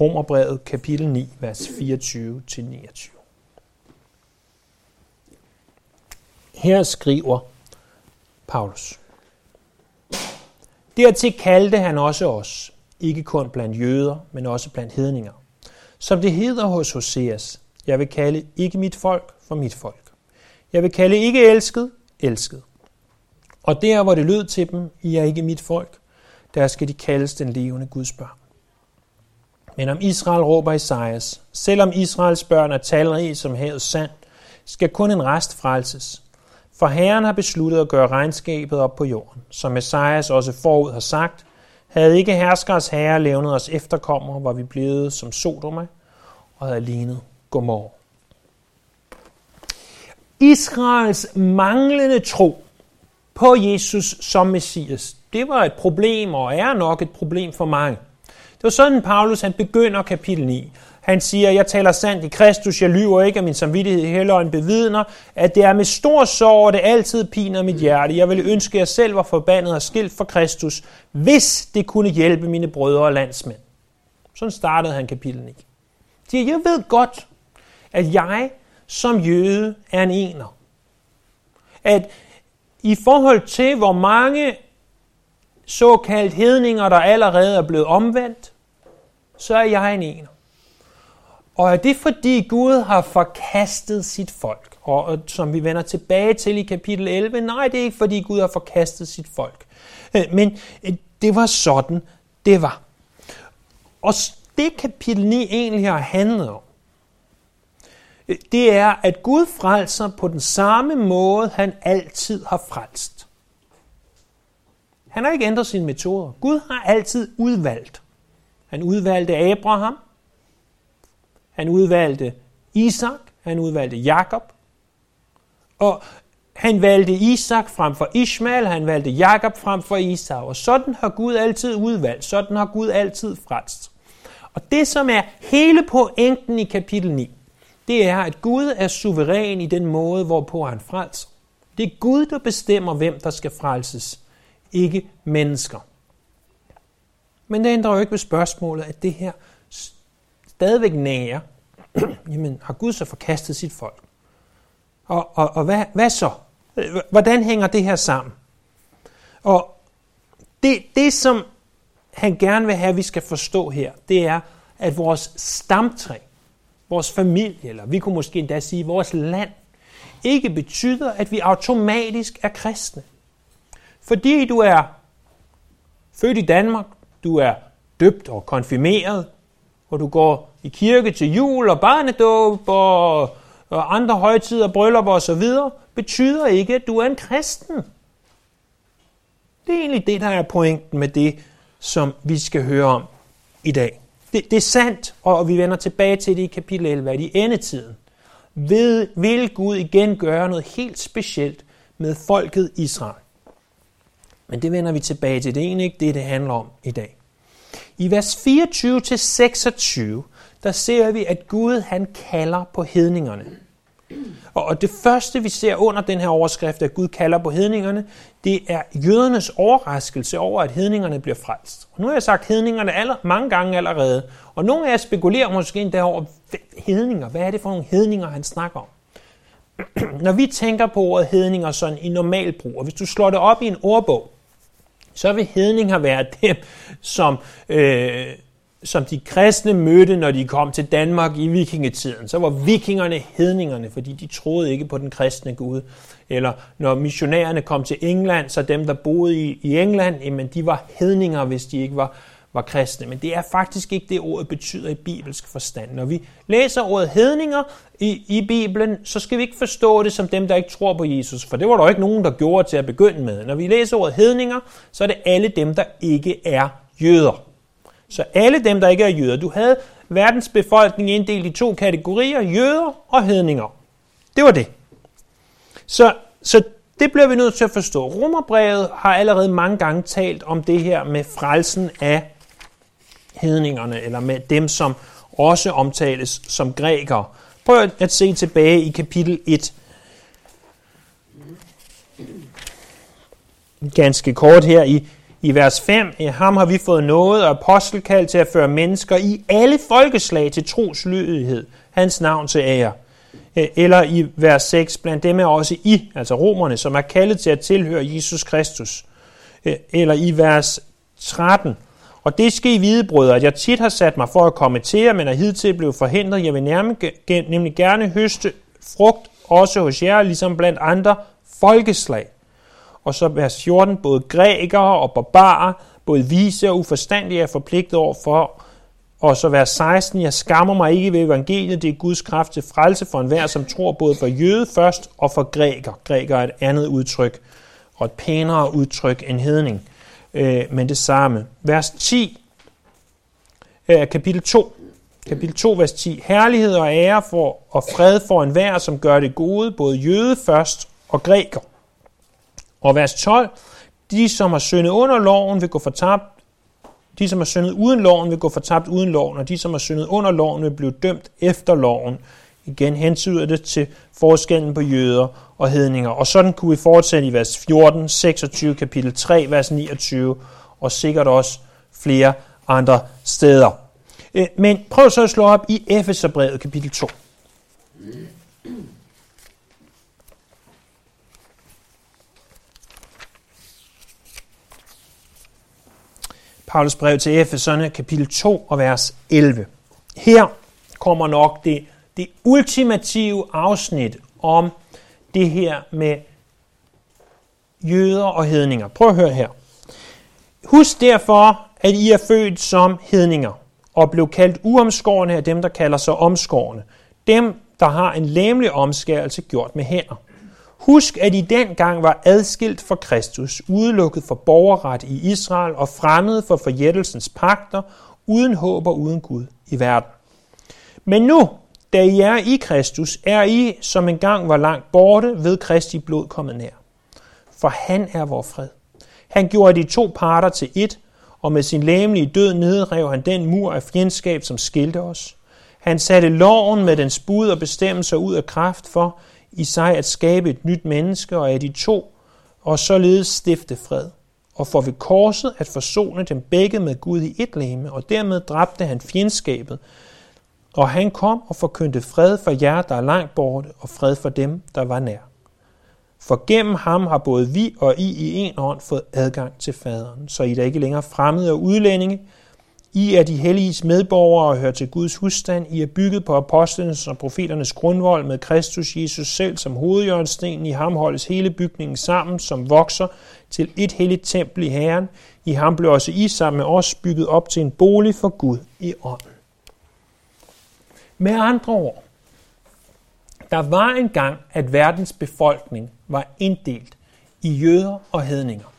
Romerbrevet kapitel 9, vers 24-29. Her skriver Paulus. Dertil kaldte han også os, ikke kun blandt jøder, men også blandt hedninger. Som det hedder hos Hoseas, jeg vil kalde ikke mit folk for mit folk. Jeg vil kalde ikke elsket, elsket. Og der, hvor det lød til dem, I er ikke mit folk, der skal de kaldes den levende Guds børn. Men om Israel råber Isaias, selvom Israels børn er talrige som havet sand, skal kun en rest frelses. For Herren har besluttet at gøre regnskabet op på jorden. Som Messias også forud har sagt, havde ikke herskers herre levnet os efterkommere, var vi blevet som Sodoma og havde lignet Gomor. Israels manglende tro på Jesus som Messias, det var et problem og er nok et problem for mange. Det var sådan, Paulus han begynder kapitel 9. Han siger, jeg taler sandt i Kristus, jeg lyver ikke, og min samvittighed heller en bevidner, at det er med stor sorg, og det altid piner mit hjerte. Jeg ville ønske, at jeg selv var forbandet og skilt for Kristus, hvis det kunne hjælpe mine brødre og landsmænd. Sådan startede han kapitel 9. siger, jeg ved godt, at jeg som jøde er en ener. At i forhold til, hvor mange såkaldt hedninger, der allerede er blevet omvendt, så er jeg en ener. Og er det fordi Gud har forkastet sit folk? Og som vi vender tilbage til i kapitel 11, nej, det er ikke fordi Gud har forkastet sit folk. Øh, men øh, det var sådan, det var. Og det kapitel 9 egentlig har handlet om, øh, det er, at Gud frelser på den samme måde, han altid har frelst. Han har ikke ændret sine metoder. Gud har altid udvalgt. Han udvalgte Abraham, han udvalgte Isak, han udvalgte Jakob, og han valgte Isak frem for Ishmael, han valgte Jakob frem for Isau, og sådan har Gud altid udvalgt, sådan har Gud altid frelst. Og det, som er hele pointen i kapitel 9, det er, at Gud er suveræn i den måde, hvorpå han frelser. Det er Gud, der bestemmer, hvem der skal frelses, ikke mennesker. Men det ændrer jo ikke ved spørgsmålet, at det her stadigvæk nære, jamen har Gud så forkastet sit folk? Og, og, og hvad, hvad så? Hvordan hænger det her sammen? Og det, det, som han gerne vil have, at vi skal forstå her, det er, at vores stamtræ, vores familie, eller vi kunne måske endda sige vores land, ikke betyder, at vi automatisk er kristne. Fordi du er født i Danmark, du er døbt og konfirmeret, og du går i kirke til jul og barnedåb og, og andre højtider, bryllupper osv., betyder ikke, at du er en kristen. Det er egentlig det, der er pointen med det, som vi skal høre om i dag. Det, det er sandt, og vi vender tilbage til det i kapitel 11, i endetiden ved, vil Gud igen gøre noget helt specielt med folket Israel. Men det vender vi tilbage til. Det er egentlig ikke det, det handler om i dag. I vers 24-26, der ser vi, at Gud han kalder på hedningerne. Og det første, vi ser under den her overskrift, at Gud kalder på hedningerne, det er jødernes overraskelse over, at hedningerne bliver frelst. Og nu har jeg sagt hedningerne aller, mange gange allerede, og nogle af jer spekulerer måske endda over hedninger. Hvad er det for nogle hedninger, han snakker om? Når vi tænker på ordet hedninger sådan i normal brug, og hvis du slår det op i en ordbog, så vil hedninger være dem, som, øh, som de kristne mødte, når de kom til Danmark i vikingetiden. Så var vikingerne hedningerne, fordi de troede ikke på den kristne Gud. Eller når missionærerne kom til England, så dem, der boede i, i England, jamen, de var hedninger, hvis de ikke var var kristne. Men det er faktisk ikke det, ordet betyder i bibelsk forstand. Når vi læser ordet hedninger i, i Bibelen, så skal vi ikke forstå det som dem, der ikke tror på Jesus. For det var der ikke nogen, der gjorde til at begynde med. Når vi læser ordet hedninger, så er det alle dem, der ikke er jøder. Så alle dem, der ikke er jøder. Du havde verdens befolkning inddelt i to kategorier, jøder og hedninger. Det var det. Så, så det bliver vi nødt til at forstå. Romerbrevet har allerede mange gange talt om det her med frelsen af hedningerne, eller med dem, som også omtales som grækere. Prøv at se tilbage i kapitel 1. Ganske kort her i i vers 5, i ham har vi fået noget og apostelkald til at føre mennesker i alle folkeslag til troslydighed, hans navn til ære. E, eller i vers 6, blandt dem er også I, altså romerne, som er kaldet til at tilhøre Jesus Kristus. E, eller i vers 13, og det skal I vide, brødre, at jeg tit har sat mig for at komme til jer, men er hidtil blevet forhindret. Jeg vil nemlig gerne høste frugt også hos jer, ligesom blandt andre folkeslag. Og så vers 14, både grækere og barbarer, både vise og uforstandige er forpligtet over for. Og så vers 16, jeg skammer mig ikke ved evangeliet, det er Guds kraft til frelse for enhver, som tror både for jøde først og for græker. Græker er et andet udtryk, og et pænere udtryk end hedning, øh, men det samme. Vers 10, øh, kapitel 2, kapitel 2, vers 10. Herlighed og ære for, og fred for enhver, som gør det gode, både jøde først og græker. Og vers 12. De, som har syndet under loven, vil gå fortabt. De, som har syndet uden loven, vil gå fortabt uden loven, og de, som har syndet under loven, vil blive dømt efter loven. Igen hentyder det til forskellen på jøder og hedninger. Og sådan kunne vi fortsætte i vers 14, 26, kapitel 3, vers 29, og sikkert også flere andre steder. Øh, men prøv så at slå op i Efeserbrevet kapitel 2. Paulus brev til Efeserne, kapitel 2 og vers 11. Her kommer nok det, det ultimative afsnit om det her med jøder og hedninger. Prøv at høre her. Husk derfor, at I er født som hedninger, og blev kaldt uomskårne af dem, der kalder sig omskårne. Dem, der har en læmelig omskærelse gjort med hænder. Husk, at I dengang var adskilt fra Kristus, udelukket for borgerret i Israel og fremmede for forjættelsens pagter, uden håb og uden Gud i verden. Men nu, da I er i Kristus, er I, som engang var langt borte, ved Kristi blod kommet nær. For han er vor fred. Han gjorde de to parter til ét, og med sin læmelige død nedrev han den mur af fjendskab, som skilte os. Han satte loven med dens bud og bestemmelser ud af kraft for i sig at skabe et nyt menneske og af de to, og således stifte fred. Og for ved korset at forsone dem begge med Gud i et læme, og dermed dræbte han fjendskabet. Og han kom og forkyndte fred for jer, der er langt borte, og fred for dem, der var nær. For gennem ham har både vi og I i en ånd fået adgang til faderen, så I er ikke længere fremmede og udlændinge. I er de helliges medborgere og hører til Guds husstand. I er bygget på apostlenes og profeternes grundvold med Kristus Jesus selv som hovedjørnsten. I ham holdes hele bygningen sammen, som vokser til et helligt tempel i Herren. I ham blev også I sammen med os bygget op til en bolig for Gud i ånden. Med andre ord, der var engang, at verdens befolkning var inddelt i jøder og hedninger.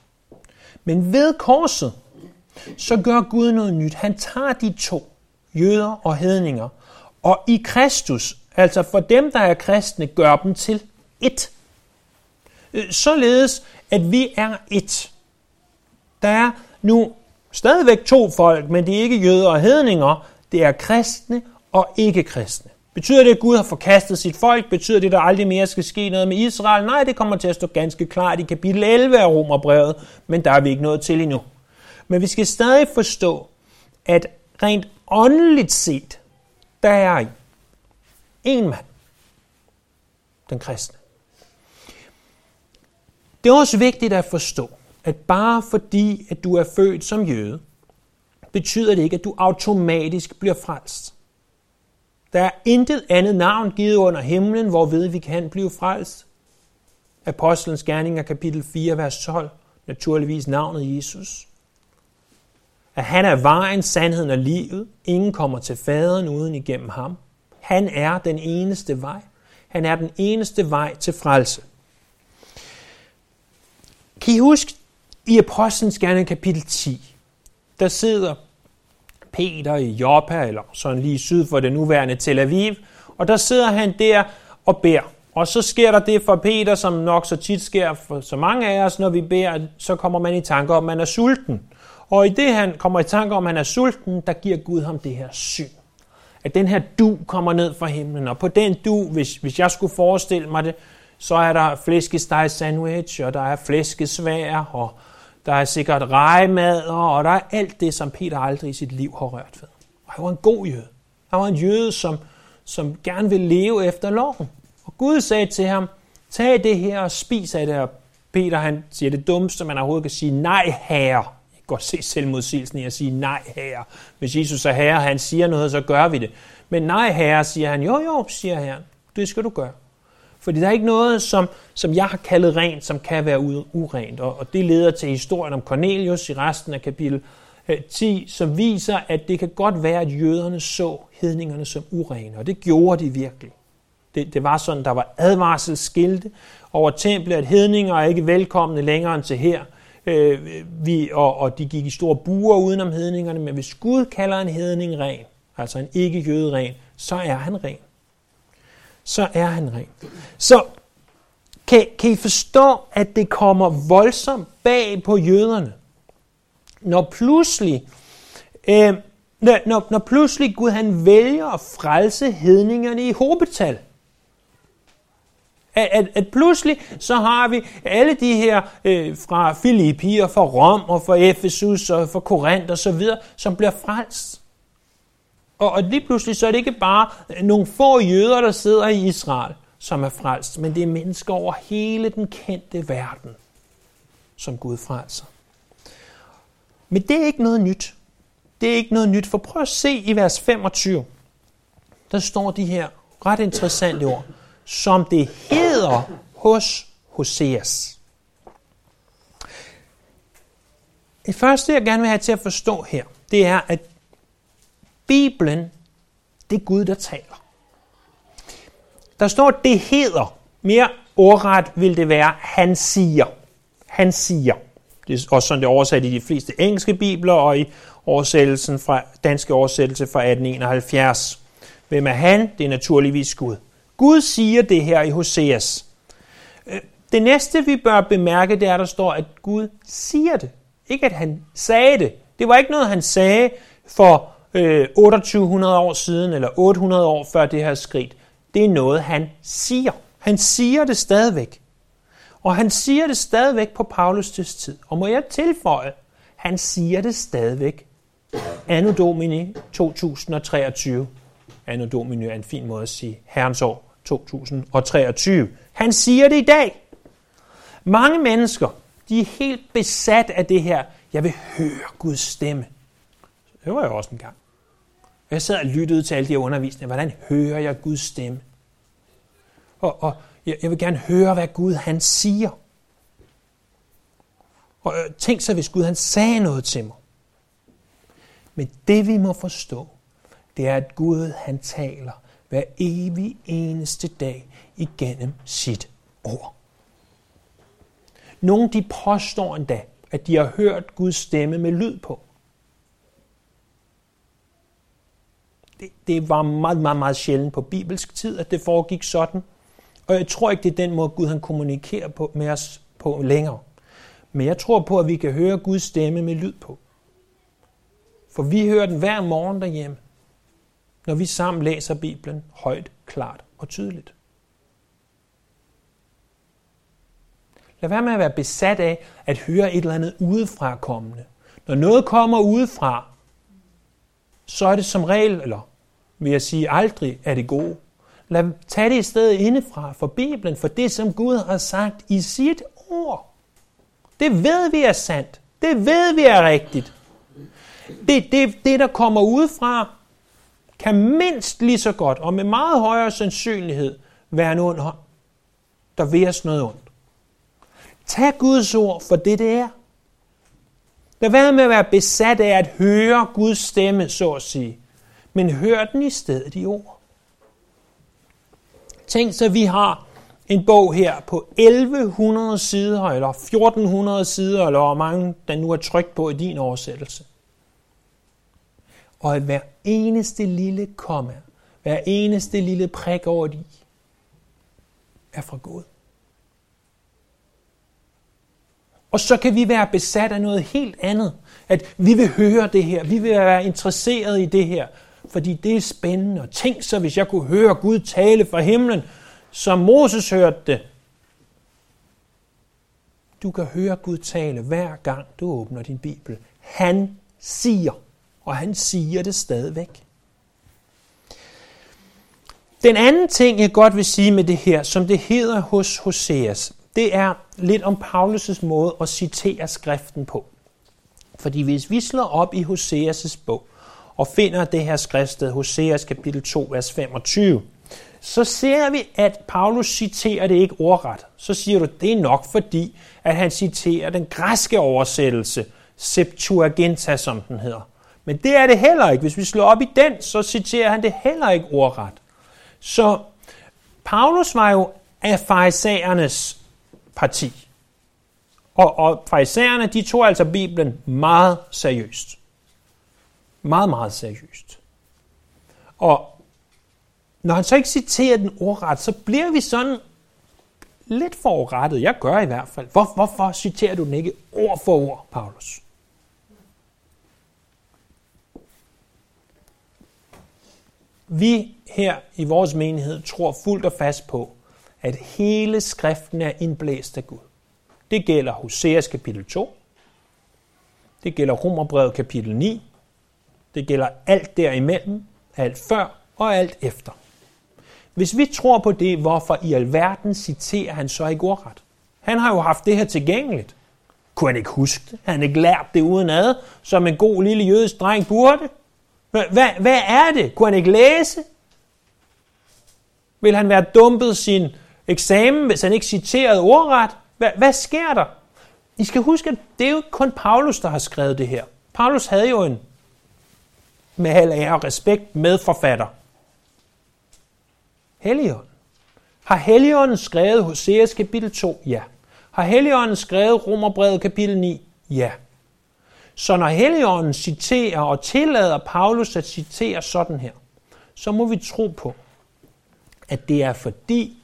Men ved korset, så gør Gud noget nyt. Han tager de to, jøder og hedninger, og i Kristus, altså for dem, der er kristne, gør dem til ét. Øh, således, at vi er ét. Der er nu stadigvæk to folk, men det er ikke jøder og hedninger, det er kristne og ikke kristne. Betyder det, at Gud har forkastet sit folk? Betyder det, at der aldrig mere skal ske noget med Israel? Nej, det kommer til at stå ganske klart i kapitel 11 af Romerbrevet, men der er vi ikke nået til endnu. Men vi skal stadig forstå, at rent åndeligt set, der er en mand, den kristne. Det er også vigtigt at forstå, at bare fordi, at du er født som jøde, betyder det ikke, at du automatisk bliver frelst. Der er intet andet navn givet under himlen, hvorved vi kan blive frelst. Apostlenes gerninger, kapitel 4, vers 12. Naturligvis navnet Jesus. At han er vejen, sandheden og livet. Ingen kommer til faderen uden igennem ham. Han er den eneste vej. Han er den eneste vej til frelse. Kan I huske i Apostlenes Gerninger kapitel 10, der sidder Peter i Joppa, eller sådan lige syd for det nuværende Tel Aviv, og der sidder han der og beder. Og så sker der det for Peter, som nok så tit sker for så mange af os, når vi beder, så kommer man i tanke om, at man er sulten. Og i det, han kommer i tanke om, at han er sulten, der giver Gud ham det her syn. At den her du kommer ned fra himlen, og på den du, hvis, hvis jeg skulle forestille mig det, så er der flæskesteg sandwich, og der er flæskesvær, og der er sikkert rejemad, og der er alt det, som Peter aldrig i sit liv har rørt ved. Og han var en god jøde. Han var en jøde, som, som gerne ville leve efter loven. Og Gud sagde til ham, tag det her og spis af det. Og Peter han siger det dummeste, man overhovedet kan sige, nej herre. Jeg kan godt se selvmodsigelsen i at sige nej herre. Hvis Jesus er herre, han siger noget, så gør vi det. Men nej herre, siger han, jo jo, siger herren, det skal du gøre. Fordi der er ikke noget, som, som jeg har kaldet rent, som kan være urent. Og, og det leder til historien om Cornelius i resten af kapitel øh, 10, som viser, at det kan godt være, at jøderne så hedningerne som urene. Og det gjorde de virkelig. Det, det var sådan, der var advarselsskilte over templet, at hedninger er ikke velkomne længere end til her. Øh, vi, og, og de gik i store buer udenom hedningerne, men hvis Gud kalder en hedning ren, altså en ikke-jøde ren, så er han ren så er han ren. Så kan, kan I forstå, at det kommer voldsomt bag på jøderne? Når pludselig, øh, når, når pludselig Gud han vælger at frelse hedningerne i hobetal. At, at, at pludselig så har vi alle de her øh, fra Filippi og fra Rom og fra Efesus og fra Korinth og så videre, som bliver frelst. Og, og lige pludselig så er det ikke bare øh, nogle få jøder, der sidder i Israel, som er frelst, men det er mennesker over hele den kendte verden, som Gud frelser. Men det er ikke noget nyt. Det er ikke noget nyt, for prøv at se i vers 25. Der står de her ret interessante ord, som det hedder hos Hoseas. Det første, jeg gerne vil have til at forstå her, det er, at Bibelen, det er Gud, der taler. Der står, det hedder. Mere ordret vil det være, han siger. Han siger. Det er også sådan, det er oversat i de fleste engelske bibler og i oversættelsen fra, danske oversættelse fra 1871. Hvem er han? Det er naturligvis Gud. Gud siger det her i Hoseas. Øh, det næste, vi bør bemærke, det er, at der står, at Gud siger det. Ikke at han sagde det. Det var ikke noget, han sagde for øh, 2800 år siden, eller 800 år før det her skridt. Det er noget, han siger. Han siger det stadigvæk. Og han siger det stadigvæk på Paulus' tid. Og må jeg tilføje, han siger det stadigvæk Anno Domini 2023. Anno Domini er en fin måde at sige Herrens år 2023. Han siger det i dag. Mange mennesker, de er helt besat af det her. Jeg vil høre Guds stemme. Det var jeg også en gang. Jeg sad og lyttede til alle de her undervisninger. Hvordan hører jeg Guds stemme? Og, og jeg, jeg vil gerne høre, hvad Gud han siger. Og øh, tænk så, hvis Gud han sagde noget til mig. Men det vi må forstå, det er, at Gud han taler hver evig eneste dag igennem sit ord. Nogle de påstår endda, at de har hørt Guds stemme med lyd på. Det, det var meget, meget, meget sjældent på bibelsk tid, at det foregik sådan. Og jeg tror ikke, det er den måde, Gud han kommunikerer på, med os på længere. Men jeg tror på, at vi kan høre Guds stemme med lyd på. For vi hører den hver morgen derhjemme, når vi sammen læser Bibelen højt, klart og tydeligt. Lad være med at være besat af at høre et eller andet udefra kommende. Når noget kommer udefra, så er det som regel, eller vil jeg sige aldrig, er det gode. Lad tage det i stedet indefra for Bibelen, for det som Gud har sagt i sit ord. Det ved vi er sandt. Det ved vi er rigtigt. Det, det, det der kommer udefra, kan mindst lige så godt, og med meget højere sandsynlighed, være en ond hånd, der vil os noget ondt. Tag Guds ord for det, det er. Lad være med at være besat af at høre Guds stemme, så at sige. Men hør den i stedet i ord. Tænk så, vi har en bog her på 1100 sider, eller 1400 sider, eller hvor mange der nu er trykt på i din oversættelse. Og at hver eneste lille komma, hver eneste lille prik over de, er fra Gud. Og så kan vi være besat af noget helt andet. At vi vil høre det her, vi vil være interesseret i det her, fordi det er spændende. Og tænk så, hvis jeg kunne høre Gud tale fra himlen, som Moses hørte det. du kan høre Gud tale hver gang du åbner din Bibel. Han siger, og han siger det stadigvæk. Den anden ting, jeg godt vil sige med det her, som det hedder hos Hoseas, det er lidt om Paulus' måde at citere skriften på. Fordi hvis vi slår op i Hoseas' bog og finder det her skriftsted, Hoseas kapitel 2, vers 25, så ser vi, at Paulus citerer det ikke ordret. Så siger du, det er nok fordi, at han citerer den græske oversættelse, Septuaginta, som den hedder. Men det er det heller ikke. Hvis vi slår op i den, så citerer han det heller ikke ordret. Så Paulus var jo af farisæernes parti. Og, og farisæerne, de tog altså Bibelen meget seriøst. Meget, meget seriøst. Og når han så ikke citerer den ordret, så bliver vi sådan lidt forurettet. Jeg gør i hvert fald. Hvor, hvorfor citerer du den ikke ord for ord, Paulus? Vi her i vores menighed tror fuldt og fast på, at hele skriften er indblæst af Gud. Det gælder Hoseas kapitel 2. Det gælder Romerbrevet kapitel 9. Det gælder alt derimellem, alt før og alt efter. Hvis vi tror på det, hvorfor i alverden citerer han så ikke ordret? Han har jo haft det her tilgængeligt. Kunne han ikke huske det? Han ikke lært det uden ad, som en god lille jødisk dreng burde? Hvad, hvad, er det? Kunne han ikke læse? Vil han være dumpet sin eksamen, hvis han ikke citerede ordret? Hvad, hvad sker der? I skal huske, at det er jo kun Paulus, der har skrevet det her. Paulus havde jo en med al ære og respekt med forfatter. Helligånden. Har Helligånden skrevet Hoseas kapitel 2? Ja. Har Helligånden skrevet Romerbrevet kapitel 9? Ja. Så når Helligånden citerer og tillader Paulus at citere sådan her, så må vi tro på, at det er fordi,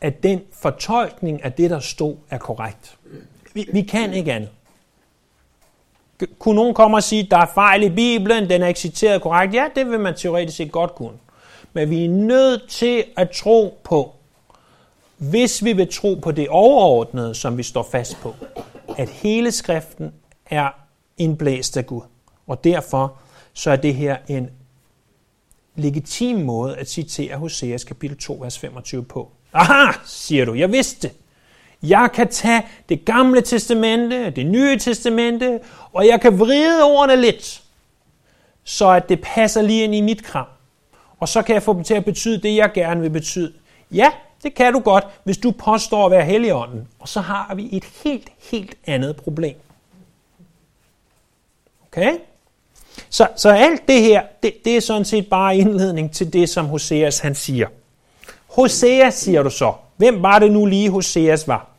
at den fortolkning af det, der stod, er korrekt. Vi, vi kan ikke andet. Kunne nogen komme og sige, der er fejl i Bibelen, den er ikke citeret korrekt? Ja, det vil man teoretisk set godt kunne. Men vi er nødt til at tro på, hvis vi vil tro på det overordnede, som vi står fast på, at hele skriften er indblæst af Gud. Og derfor så er det her en legitim måde at citere Hoseas kapitel 2, vers 25 på. Aha, siger du, jeg vidste. Jeg kan tage det gamle testamente, det nye testamente, og jeg kan vride ordene lidt, så at det passer lige ind i mit kram. Og så kan jeg få dem til at betyde det, jeg gerne vil betyde. Ja, det kan du godt, hvis du påstår at være helligånden. Og så har vi et helt, helt andet problem. Okay? Så, så alt det her, det, det er sådan set bare indledning til det, som Hoseas han siger. Hoseas siger du så. Hvem var det nu lige Hoseas var?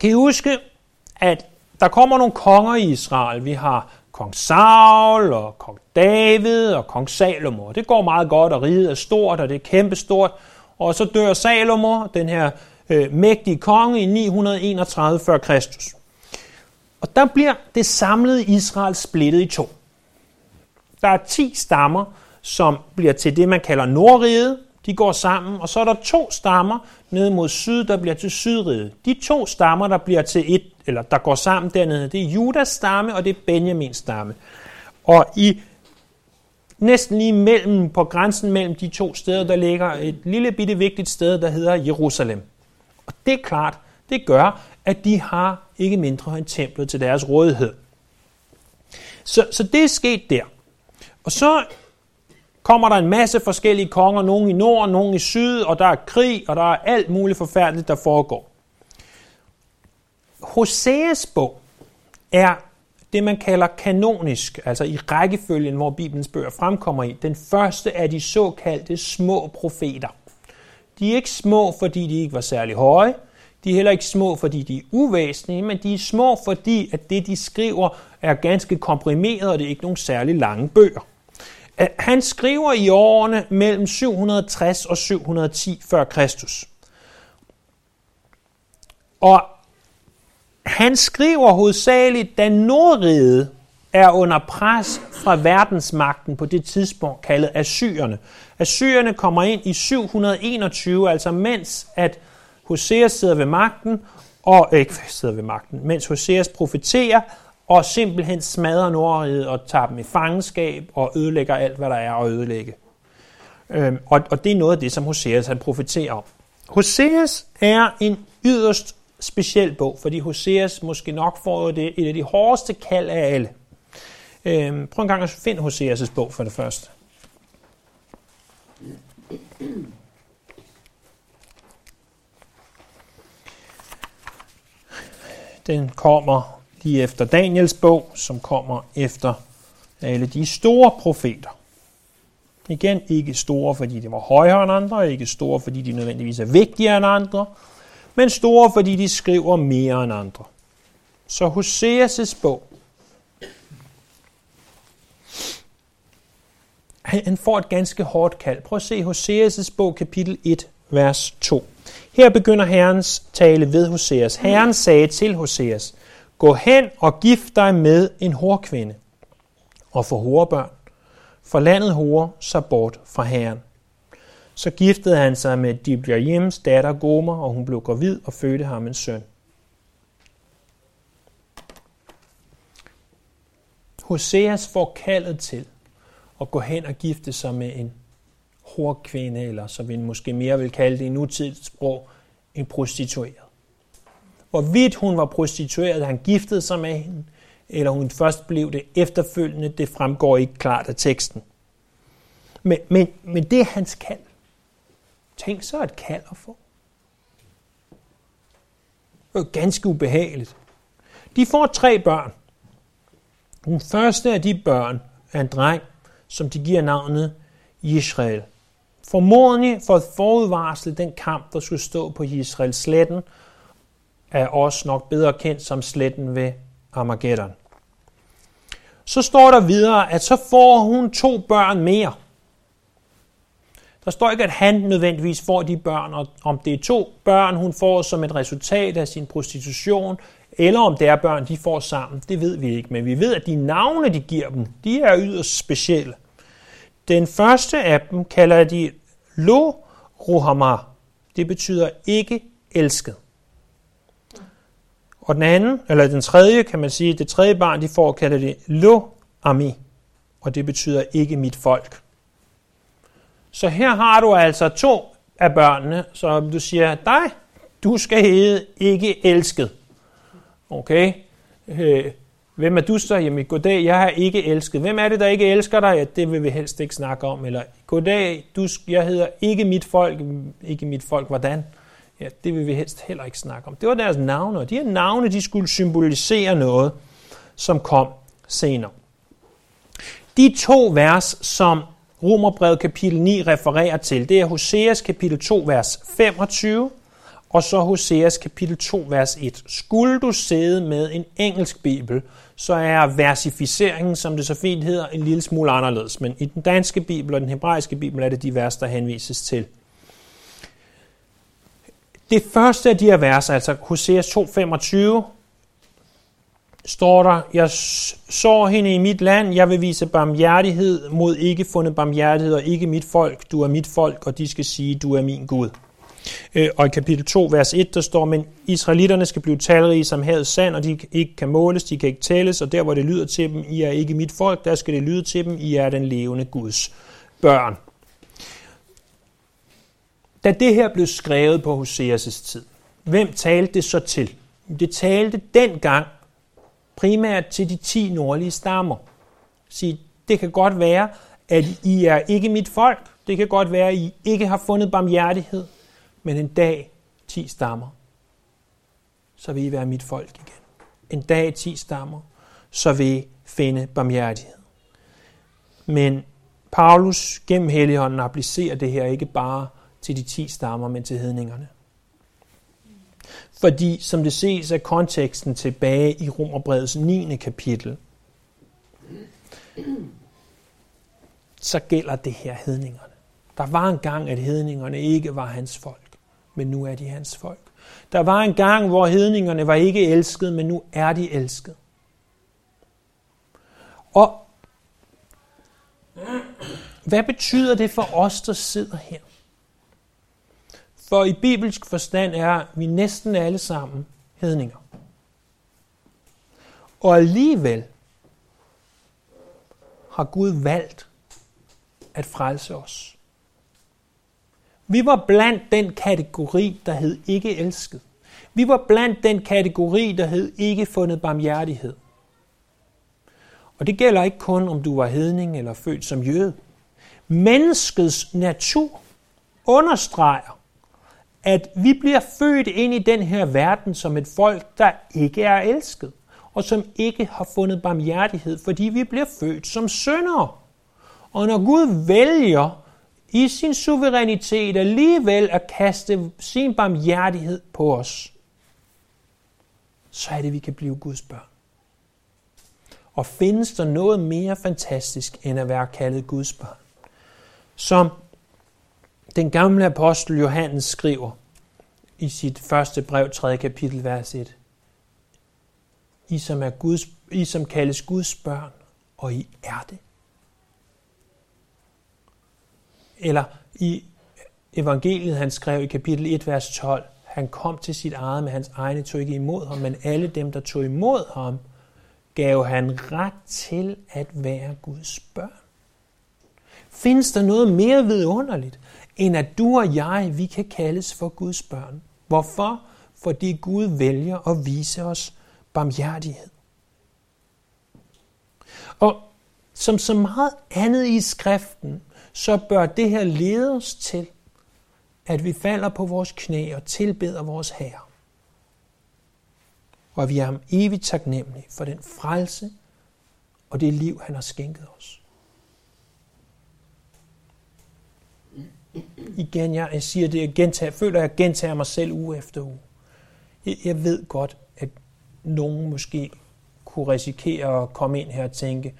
Kan I huske, at der kommer nogle konger i Israel. Vi har kong Saul og kong David og kong Salomo. Det går meget godt, og riget er stort, og det er kæmpestort. Og så dør Salomo, den her øh, mægtige konge, i 931 før Kristus. Og der bliver det samlede Israel splittet i to. Der er 10 stammer, som bliver til det, man kalder Nordriget. De går sammen, og så er der to stammer ned mod syd, der bliver til Sydriget. De to stammer, der bliver til et, eller der går sammen dernede, det er Judas stamme, og det er Benjamins stamme. Og i næsten lige mellem, på grænsen mellem de to steder, der ligger et lille bitte vigtigt sted, der hedder Jerusalem. Og det er klart, det gør, at de har ikke mindre end templet til deres rådighed. Så, så det er sket der. Og så kommer der en masse forskellige konger, nogle i nord, nogle i syd, og der er krig, og der er alt muligt forfærdeligt, der foregår. Hoseas bog er det, man kalder kanonisk, altså i rækkefølgen, hvor Bibelens bøger fremkommer i. Den første af de såkaldte små profeter. De er ikke små, fordi de ikke var særlig høje. De er heller ikke små, fordi de er uvæsentlige, men de er små, fordi at det, de skriver, er ganske komprimeret, og det er ikke nogen særlig lange bøger. Han skriver i årene mellem 760 og 710 før Kristus. Og han skriver hovedsageligt, da Nordriget er under pres fra verdensmagten på det tidspunkt kaldet Assyrerne. Assyrerne kommer ind i 721, altså mens at Hosea sidder ved magten, og ikke sidder ved magten, mens Hoseas profeterer og simpelthen smadrer Nordriget og tager dem i fangenskab og ødelægger alt, hvad der er at ødelægge. Øhm, og, og det er noget af det, som Hoseas han profeterer om. Hoseas er en yderst speciel bog, fordi Hoseas måske nok får det et af de hårdeste kald af alle. Øhm, prøv en gang at finde Hoseas' bog for det første. Den kommer lige efter Daniels bog, som kommer efter alle de store profeter. Igen ikke store, fordi de var højere end andre, ikke store, fordi de nødvendigvis er vigtigere end andre, men store, fordi de skriver mere end andre. Så Hoseas' bog, han får et ganske hårdt kald. Prøv at se Hoseas' bog, kapitel 1, vers 2. Her begynder Herrens tale ved Hoseas. Herren sagde til Hoseas, gå hen og gift dig med en horkvinde og få horebørn. For landet hore så bort fra Herren. Så giftede han sig med Dibjajims datter Gomer, og hun blev gravid og fødte ham en søn. Hoseas får kaldet til at gå hen og gifte sig med en horkvinde, eller som vi måske mere vil kalde det i nutidigt sprog, en prostitueret. Hvorvidt hun var prostitueret, han giftede sig med hende, eller hun først blev det efterfølgende, det fremgår ikke klart af teksten. Men, men, men det er hans kald. Tænk så et kald at få. Det var ganske ubehageligt. De får tre børn. Den første af de børn er en dreng, som de giver navnet Israel. Formodentlig for at forudvarsle den kamp, der skulle stå på Israels sletten, er også nok bedre kendt som sletten ved Armageddon. Så står der videre, at så får hun to børn mere. Der står ikke, at han nødvendigvis får de børn, og om det er to børn, hun får som et resultat af sin prostitution, eller om det er børn, de får sammen, det ved vi ikke. Men vi ved, at de navne, de giver dem, de er yderst specielle. Den første af dem kalder de Lo Ruhama. Det betyder ikke elsket. Og den anden, eller den tredje, kan man sige, det tredje barn, de får, kalder det Lo Ami. Og det betyder ikke mit folk. Så her har du altså to af børnene, som du siger, dig, du skal hedde ikke elsket. Okay? Øh, hvem er du så? Jamen, goddag, jeg har ikke elsket. Hvem er det, der ikke elsker dig? Ja, det vil vi helst ikke snakke om. Eller, goddag, du, jeg hedder ikke mit folk. Ikke mit folk, hvordan? Ja, det vil vi helst heller ikke snakke om. Det var deres navne, og de her navne, de skulle symbolisere noget, som kom senere. De to vers, som Romerbrevet kapitel 9 refererer til, det er Hoseas kapitel 2, vers 25, og så Hoseas kapitel 2, vers 1. Skulle du sidde med en engelsk bibel, så er versificeringen, som det så fint hedder, en lille smule anderledes. Men i den danske bibel og den hebraiske bibel er det de vers, der henvises til. Det første af de her vers, altså Hosea 2.25, står der, jeg så hende i mit land, jeg vil vise barmhjertighed mod ikke fundet barmhjertighed og ikke mit folk. Du er mit folk, og de skal sige, du er min Gud. Øh, og i kapitel 2, vers 1, der står, men israelitterne skal blive talrige som havet sand, og de ikke kan måles, de kan ikke tælles, og der hvor det lyder til dem, I er ikke mit folk, der skal det lyde til dem, I er den levende Guds børn. Da det her blev skrevet på Hoseas' tid, hvem talte det så til? Det talte dengang primært til de ti nordlige stammer. Sige, det kan godt være, at I er ikke mit folk. Det kan godt være, at I ikke har fundet barmhjertighed. Men en dag, ti stammer, så vil I være mit folk igen. En dag, ti stammer, så vil I finde barmhjertighed. Men Paulus gennem Helligånden applicerer det her ikke bare til de ti stammer, men til hedningerne. Fordi, som det ses af konteksten tilbage i Romerbrevets 9. kapitel, så gælder det her hedningerne. Der var en gang, at hedningerne ikke var hans folk, men nu er de hans folk. Der var en gang, hvor hedningerne var ikke elsket, men nu er de elsket. Og hvad betyder det for os, der sidder her? For i bibelsk forstand er vi næsten alle sammen hedninger. Og alligevel har Gud valgt at frelse os. Vi var blandt den kategori, der hed ikke elsket. Vi var blandt den kategori, der hed ikke fundet barmhjertighed. Og det gælder ikke kun, om du var hedning eller født som jøde. Menneskets natur understreger, at vi bliver født ind i den her verden som et folk, der ikke er elsket, og som ikke har fundet barmhjertighed, fordi vi bliver født som syndere. Og når Gud vælger i sin suverænitet alligevel at kaste sin barmhjertighed på os, så er det, vi kan blive Guds børn. Og findes der noget mere fantastisk, end at være kaldet Guds børn? Som den gamle apostel Johannes skriver i sit første brev, 3. kapitel, vers 1. I som, er Guds, I som kaldes Guds børn, og I er det. Eller i evangeliet, han skrev i kapitel 1, vers 12, han kom til sit eget, men hans egne tog ikke imod ham, men alle dem, der tog imod ham, gav han ret til at være Guds børn. Findes der noget mere vidunderligt, end at du og jeg, vi kan kaldes for Guds børn? Hvorfor? Fordi Gud vælger at vise os barmhjertighed. Og som så meget andet i skriften, så bør det her lede os til, at vi falder på vores knæ og tilbeder vores Herre. Og vi er ham evigt taknemmelige for den frelse og det liv, han har skænket os. Igen, jeg, jeg siger det, jeg, gentager, jeg føler, at jeg gentager mig selv uge efter uge. Jeg, jeg ved godt, at nogen måske kunne risikere at komme ind her og tænke,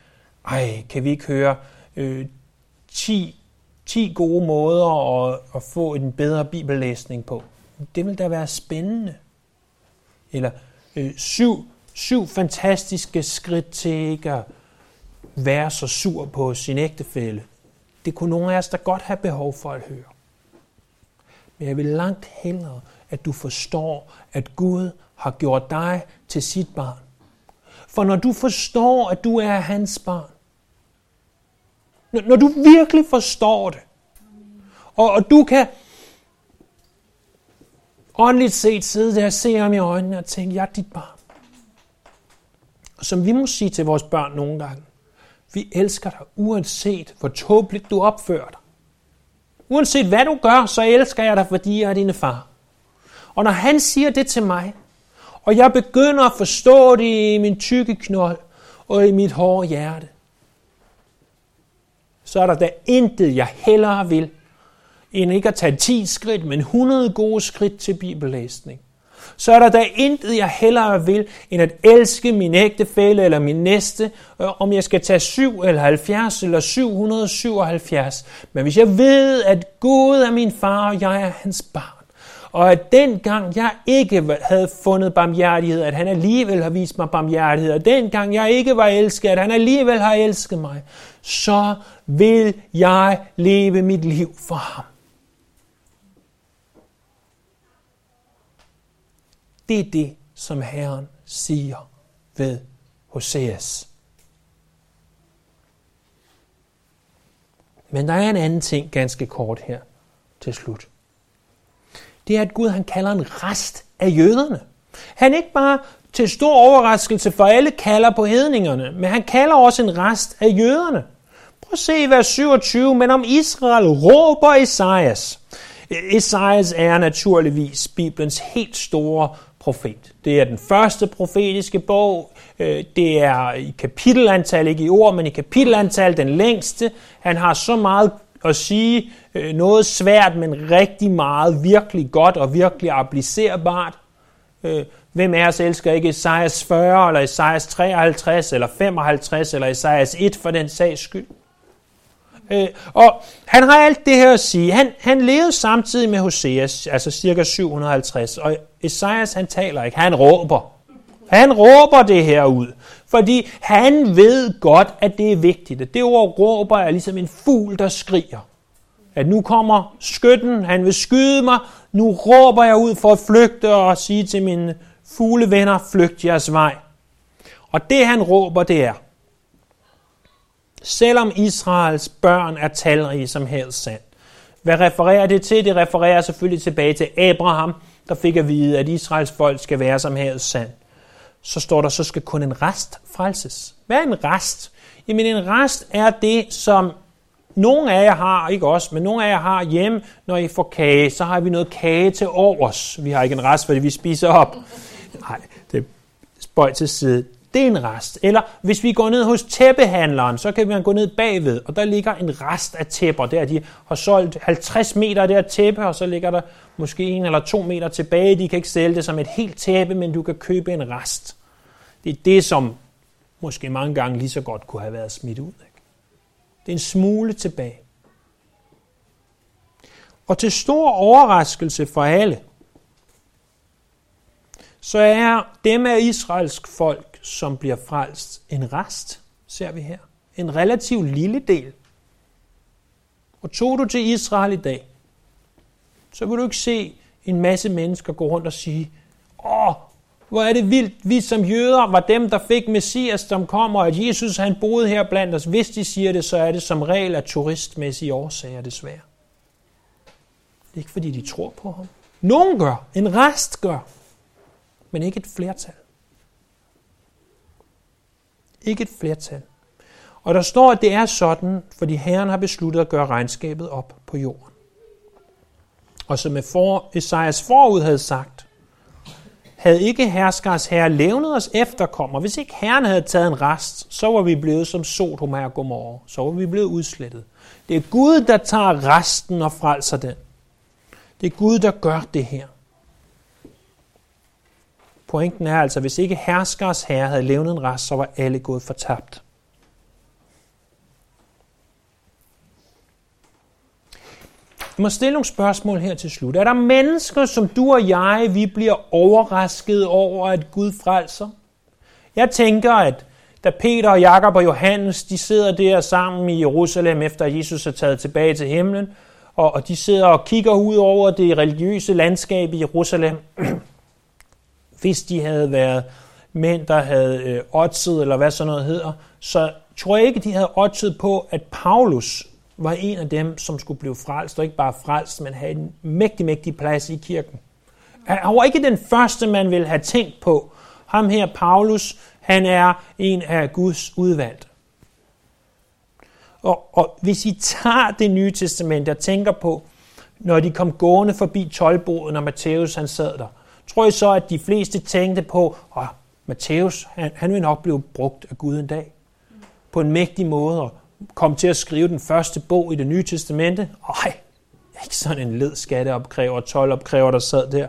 ej, kan vi ikke høre øh, 10 10 gode måder at, at få en bedre bibellæsning på. Det vil da være spændende. Eller øh, syv, syv fantastiske skridt til ikke at være så sur på sin ægtefælle. Det kunne nogle af os da godt have behov for at høre. Men jeg vil langt hellere, at du forstår, at Gud har gjort dig til sit barn. For når du forstår, at du er hans barn, når du virkelig forstår det, og, og du kan åndeligt set sidde der og se ham i øjnene og tænke, jeg er dit barn. Og som vi må sige til vores børn nogle gange, vi elsker dig uanset hvor tåbeligt du opfører dig. Uanset hvad du gør, så elsker jeg dig, fordi jeg er dine far. Og når han siger det til mig, og jeg begynder at forstå det i min tykke knold og i mit hårde hjerte, så er der da intet, jeg hellere vil, end ikke at tage 10 skridt, men 100 gode skridt til bibellæsning. Så er der da intet, jeg hellere vil, end at elske min ægtefælle eller min næste, øh, om jeg skal tage 7 eller 70 eller 777. Men hvis jeg ved, at Gud er min far, og jeg er hans barn, og at dengang jeg ikke havde fundet barmhjertighed, at han alligevel har vist mig barmhjertighed, og dengang jeg ikke var elsket, at han alligevel har elsket mig, så vil jeg leve mit liv for ham. Det er det, som Herren siger ved Hoseas. Men der er en anden ting ganske kort her til slut. Det er, at Gud han kalder en rest af jøderne. Han ikke bare til stor overraskelse for alle kalder på hedningerne, men han kalder også en rest af jøderne. Prøv at se i vers 27, men om Israel råber Esajas. E- Esajas er naturligvis Bibelens helt store profet. Det er den første profetiske bog. Øh, det er i kapitelantal, ikke i ord, men i kapitelantal den længste. Han har så meget at sige, øh, noget svært, men rigtig meget virkelig godt og virkelig applicerbart. Øh, hvem af os elsker ikke Esajas 40, eller Esajas 53, eller 55, eller Esajas 1 for den sags skyld? Øh, og han har alt det her at sige. Han, han levede samtidig med Hoseas, altså cirka 750, og Esajas han taler ikke, han råber. Han råber det her ud, fordi han ved godt, at det er vigtigt. Det ord råber er ligesom en fugl, der skriger. At nu kommer skytten, han vil skyde mig, nu råber jeg ud for at flygte og sige til mine fuglevenner, flygt jeres vej. Og det han råber, det er, selvom Israels børn er talrige som helst sand. Hvad refererer det til? Det refererer selvfølgelig tilbage til Abraham, der fik at vide, at Israels folk skal være som havets sand. Så står der, så skal kun en rest frelses. Hvad er en rest? Jamen en rest er det, som nogle af jer har, ikke også, men nogle af jer har hjemme, når I får kage, så har vi noget kage til overs. Vi har ikke en rest, fordi vi spiser op. Nej, det er spøj til side. Det er en rest. Eller hvis vi går ned hos tæppehandleren, så kan vi gå ned bagved, og der ligger en rest af tæpper. Der de har solgt 50 meter af det her tæppe, og så ligger der måske en eller to meter tilbage. De kan ikke sælge det som et helt tæppe, men du kan købe en rest. Det er det, som måske mange gange lige så godt kunne have været smidt ud. Ikke? Det er en smule tilbage. Og til stor overraskelse for alle, så er dem af israelsk folk, som bliver frelst, en rest, ser vi her. En relativt lille del. Og tog du til Israel i dag, så vil du ikke se en masse mennesker gå rundt og sige, åh, hvor er det vildt, vi som jøder var dem, der fik Messias, som kommer, og at Jesus han boede her blandt os. Hvis de siger det, så er det som regel af turistmæssige årsager desværre. Det er ikke fordi, de tror på ham. Nogen gør, en rest gør, men ikke et flertal. Ikke et flertal. Og der står, at det er sådan, fordi Herren har besluttet at gøre regnskabet op på jorden. Og som Esajas forud havde sagt, havde ikke herskers herre levnet os efterkommer, hvis ikke herren havde taget en rest, så var vi blevet som Sodom og Gomorra. Så var vi blevet udslettet. Det er Gud, der tager resten og frelser den. Det er Gud, der gør det her. Pointen er altså, hvis ikke herskers herre havde levnet en rest, så var alle gået fortabt. Jeg må stille nogle spørgsmål her til slut. Er der mennesker, som du og jeg, vi bliver overrasket over, at Gud frelser? Jeg tænker, at da Peter og Jakob og Johannes, de sidder der sammen i Jerusalem, efter at Jesus er taget tilbage til himlen, og, og de sidder og kigger ud over det religiøse landskab i Jerusalem. Hvis de havde været mænd, der havde øh, oddset, eller hvad sådan noget hedder, så tror jeg ikke, de havde oddset på, at Paulus var en af dem, som skulle blive frelst, og ikke bare frelst, men have en mægtig, mægtig plads i kirken. Han var ikke den første, man ville have tænkt på. Ham her, Paulus, han er en af Guds udvalgte. Og, og hvis I tager det nye testament og tænker på, når de kom gående forbi tolvboden, og Matthæus han sad der, tror jeg så, at de fleste tænkte på, at Matthæus, han, han vil nok blive brugt af Gud en dag. På en mægtig måde, og kom til at skrive den første bog i det nye testamente. Ej, ikke sådan en led skatteopkræver, tolvopkræver, der sad der.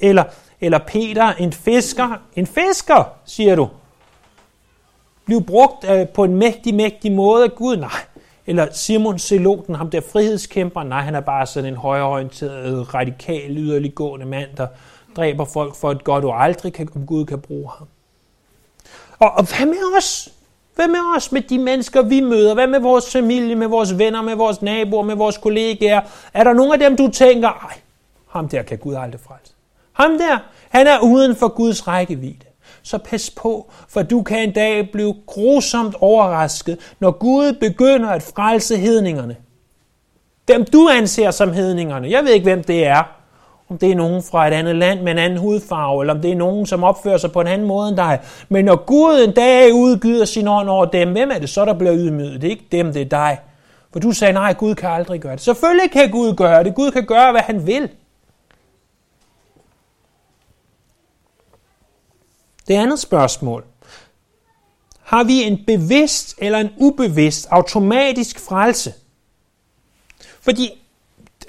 Eller, eller Peter, en fisker. En fisker, siger du. Bliv brugt øh, på en mægtig, mægtig måde af Gud. Nej. Eller Simon Seloten, ham der frihedskæmper. Nej, han er bare sådan en højreorienteret, radikal, yderliggående mand, der dræber folk for et godt, og aldrig kan, om Gud kan bruge ham. Og, og hvad med os? Hvad med os, med de mennesker, vi møder? Hvad med vores familie, med vores venner, med vores naboer, med vores kollegaer? Er der nogen af dem, du tænker, ej, ham der kan Gud aldrig frelse. Ham der, han er uden for Guds rækkevidde. Så pas på, for du kan en dag blive grusomt overrasket, når Gud begynder at frelse hedningerne. Dem du anser som hedningerne. Jeg ved ikke, hvem det er om det er nogen fra et andet land med en anden hudfarve, eller om det er nogen, som opfører sig på en anden måde end dig. Men når Gud en dag udgyder sin ånd over dem, hvem er det så, der bliver ydmyget? Det er ikke dem, det er dig. For du sagde, nej, Gud kan aldrig gøre det. Selvfølgelig kan Gud gøre det. Gud kan gøre, hvad han vil. Det andet spørgsmål. Har vi en bevidst eller en ubevidst automatisk frelse? Fordi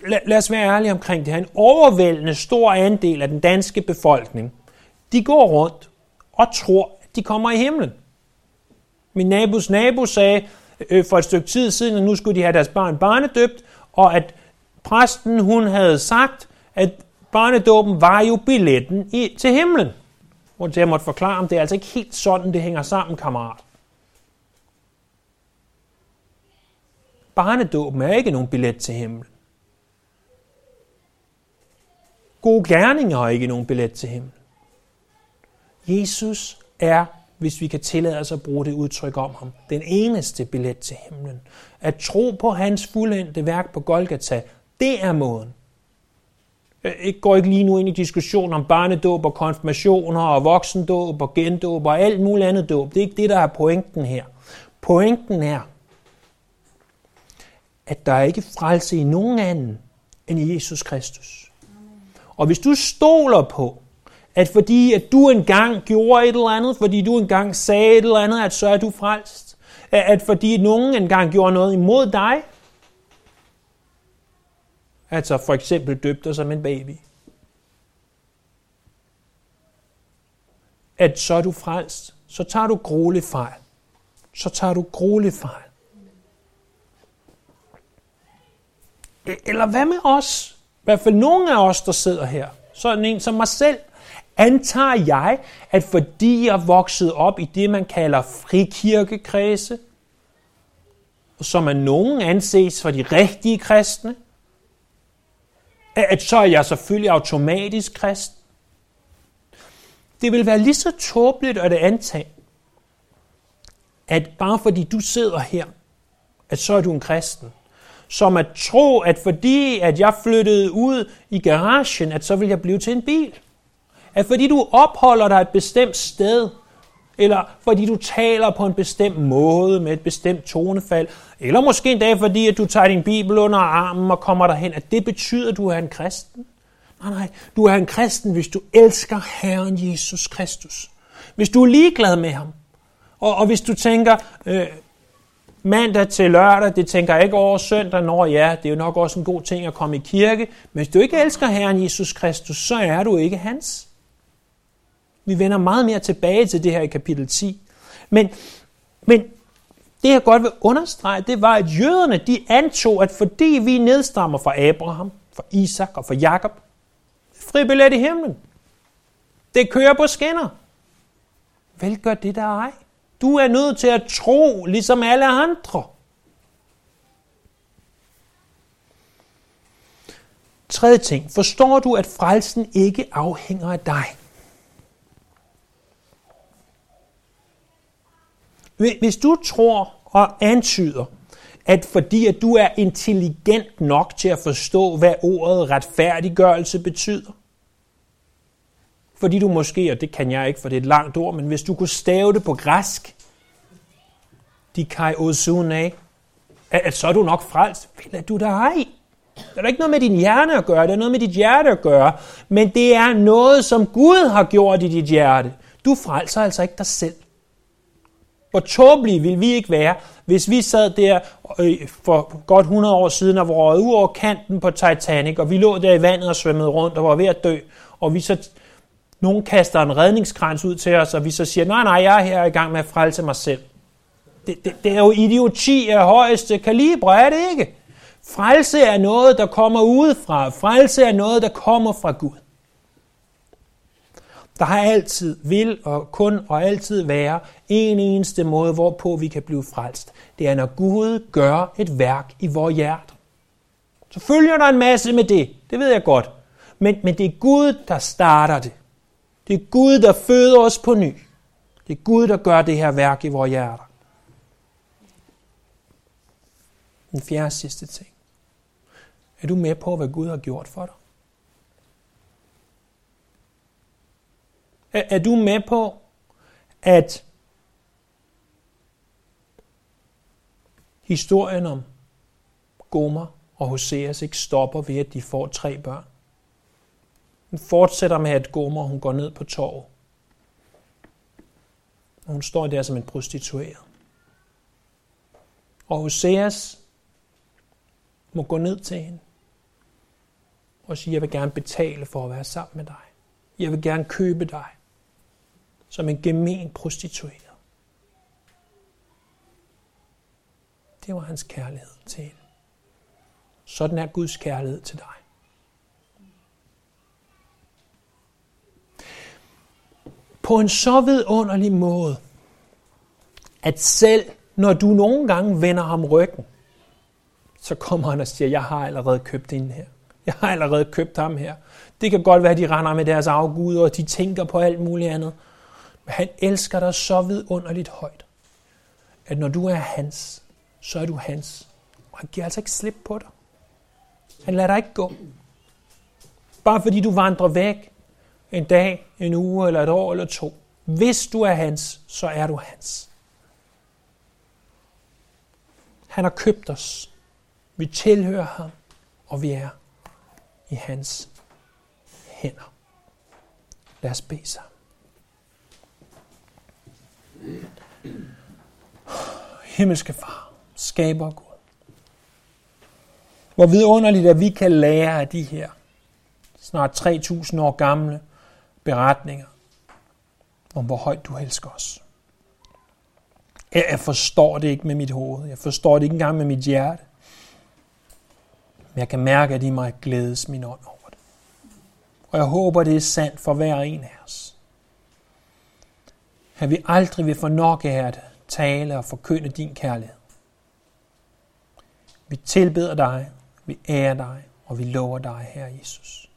lad, lad os være ærlige omkring det her, en overvældende stor andel af den danske befolkning, de går rundt og tror, at de kommer i himlen. Min nabos nabo sagde øh, for et stykke tid siden, at nu skulle de have deres barn barnedøbt, og at præsten hun havde sagt, at barnedåben var jo billetten i, til himlen. Hvor jeg måtte forklare, om det er altså ikke helt sådan, det hænger sammen, kammerat. Barnedåben er ikke nogen billet til himlen. Gode gerninger er ikke nogen billet til himlen. Jesus er, hvis vi kan tillade os at bruge det udtryk om ham, den eneste billet til himlen. At tro på hans fuldendte værk på Golgata, det er måden. Øh, ikke går ikke lige nu ind i diskussion om barnedåb og konfirmationer og voksendåb og gendåb og alt muligt andet dåb. Det er ikke det, der er pointen her. Pointen er, at der er ikke frelse i nogen anden end i Jesus Kristus. Og hvis du stoler på, at fordi at du engang gjorde et eller andet, fordi du engang sagde et eller andet, at så er du frelst, at fordi nogen engang gjorde noget imod dig, Altså for eksempel døbte som en baby. At så er du frelst, så tager du grueligt fejl. Så tager du grueligt fejl. E- eller hvad med os? I hvert fald nogle af os, der sidder her. Sådan en som mig selv. Antager jeg, at fordi jeg voksede op i det, man kalder frikirkekredse, som er nogen anses for de rigtige kristne, at så er jeg selvfølgelig automatisk kristen. Det vil være lige så tåbeligt at antage, at bare fordi du sidder her, at så er du en kristen. Som at tro, at fordi at jeg flyttede ud i garagen, at så vil jeg blive til en bil. At fordi du opholder dig et bestemt sted, eller fordi du taler på en bestemt måde med et bestemt tonefald, eller måske endda fordi, at du tager din bibel under armen og kommer derhen, at det betyder, at du er en kristen. Nej, nej, du er en kristen, hvis du elsker Herren Jesus Kristus. Hvis du er ligeglad med ham. Og, og hvis du tænker, øh, mandag til lørdag, det tænker jeg ikke over søndag, når ja, det er jo nok også en god ting at komme i kirke. Men hvis du ikke elsker Herren Jesus Kristus, så er du ikke hans. Vi vender meget mere tilbage til det her i kapitel 10. Men, men det jeg godt vil understrege, det var, at jøderne de antog, at fordi vi nedstammer fra Abraham, fra Isak og fra Jakob, fri billet i himlen. Det kører på skinner. Vel gør det der ej. Du er nødt til at tro, ligesom alle andre. Tredje ting. Forstår du, at frelsen ikke afhænger af dig? Hvis du tror og antyder, at fordi at du er intelligent nok til at forstå, hvad ordet retfærdiggørelse betyder, fordi du måske, og det kan jeg ikke, for det er et langt ord, men hvis du kunne stave det på græsk, kai osune, at så er du nok frelst. Vel er du der ej? Det er ikke noget med din hjerne at gøre, det er noget med dit hjerte at gøre, men det er noget, som Gud har gjort i dit hjerte. Du frelser altså ikke dig selv. Hvor tåbelige ville vi ikke være, hvis vi sad der øh, for godt 100 år siden og var ud over kanten på Titanic, og vi lå der i vandet og svømmede rundt og var ved at dø, og vi så nogen kaster en redningskrans ud til os, og vi så siger, nej, nej, jeg er her i gang med at frelse mig selv. Det, det, det er jo idioti af højeste kaliber, er det ikke? Frelse er noget, der kommer udefra. Frelse er noget, der kommer fra Gud. Der har altid, vil og kun og altid være en eneste måde, hvorpå vi kan blive frelst. Det er, når Gud gør et værk i vores hjerte. Så følger der en masse med det, det ved jeg godt. Men, men det er Gud, der starter det. Det er Gud, der føder os på ny. Det er Gud, der gør det her værk i vores hjerter. Den fjerde sidste ting. Er du med på, hvad Gud har gjort for dig? Er, er du med på, at historien om Gomer og Hoseas ikke stopper ved, at de får tre børn? Hun fortsætter med, at Gomer hun går ned på torvet. Og hun står der som en prostitueret. Og Hoseas må gå ned til hende og sige, jeg vil gerne betale for at være sammen med dig. Jeg vil gerne købe dig som en gemen prostitueret. Det var hans kærlighed til hende. Sådan er Guds kærlighed til dig. På en så vidunderlig måde, at selv når du nogle gange vender ham ryggen, så kommer han og siger, jeg har allerede købt den her. Jeg har allerede købt ham her. Det kan godt være, at de render med deres afguder, og de tænker på alt muligt andet. Han elsker dig så vidunderligt højt, at når du er hans, så er du hans. Og han giver altså ikke slip på dig. Han lader dig ikke gå. Bare fordi du vandrer væk en dag, en uge eller et år eller to. Hvis du er hans, så er du hans. Han har købt os. Vi tilhører ham, og vi er i hans hænder. Lad os bede sammen. Himmelske Far, skaber Gud. Hvor vidunderligt, at vi kan lære af de her snart 3.000 år gamle beretninger om, hvor højt du elsker os. Jeg forstår det ikke med mit hoved. Jeg forstår det ikke engang med mit hjerte. Men jeg kan mærke, at I mig glædes min ånd over det. Og jeg håber, det er sandt for hver en af os. At vi aldrig vil få nok af at tale og forkynde din kærlighed. Vi tilbeder dig, vi ærer dig, og vi lover dig, Herre Jesus.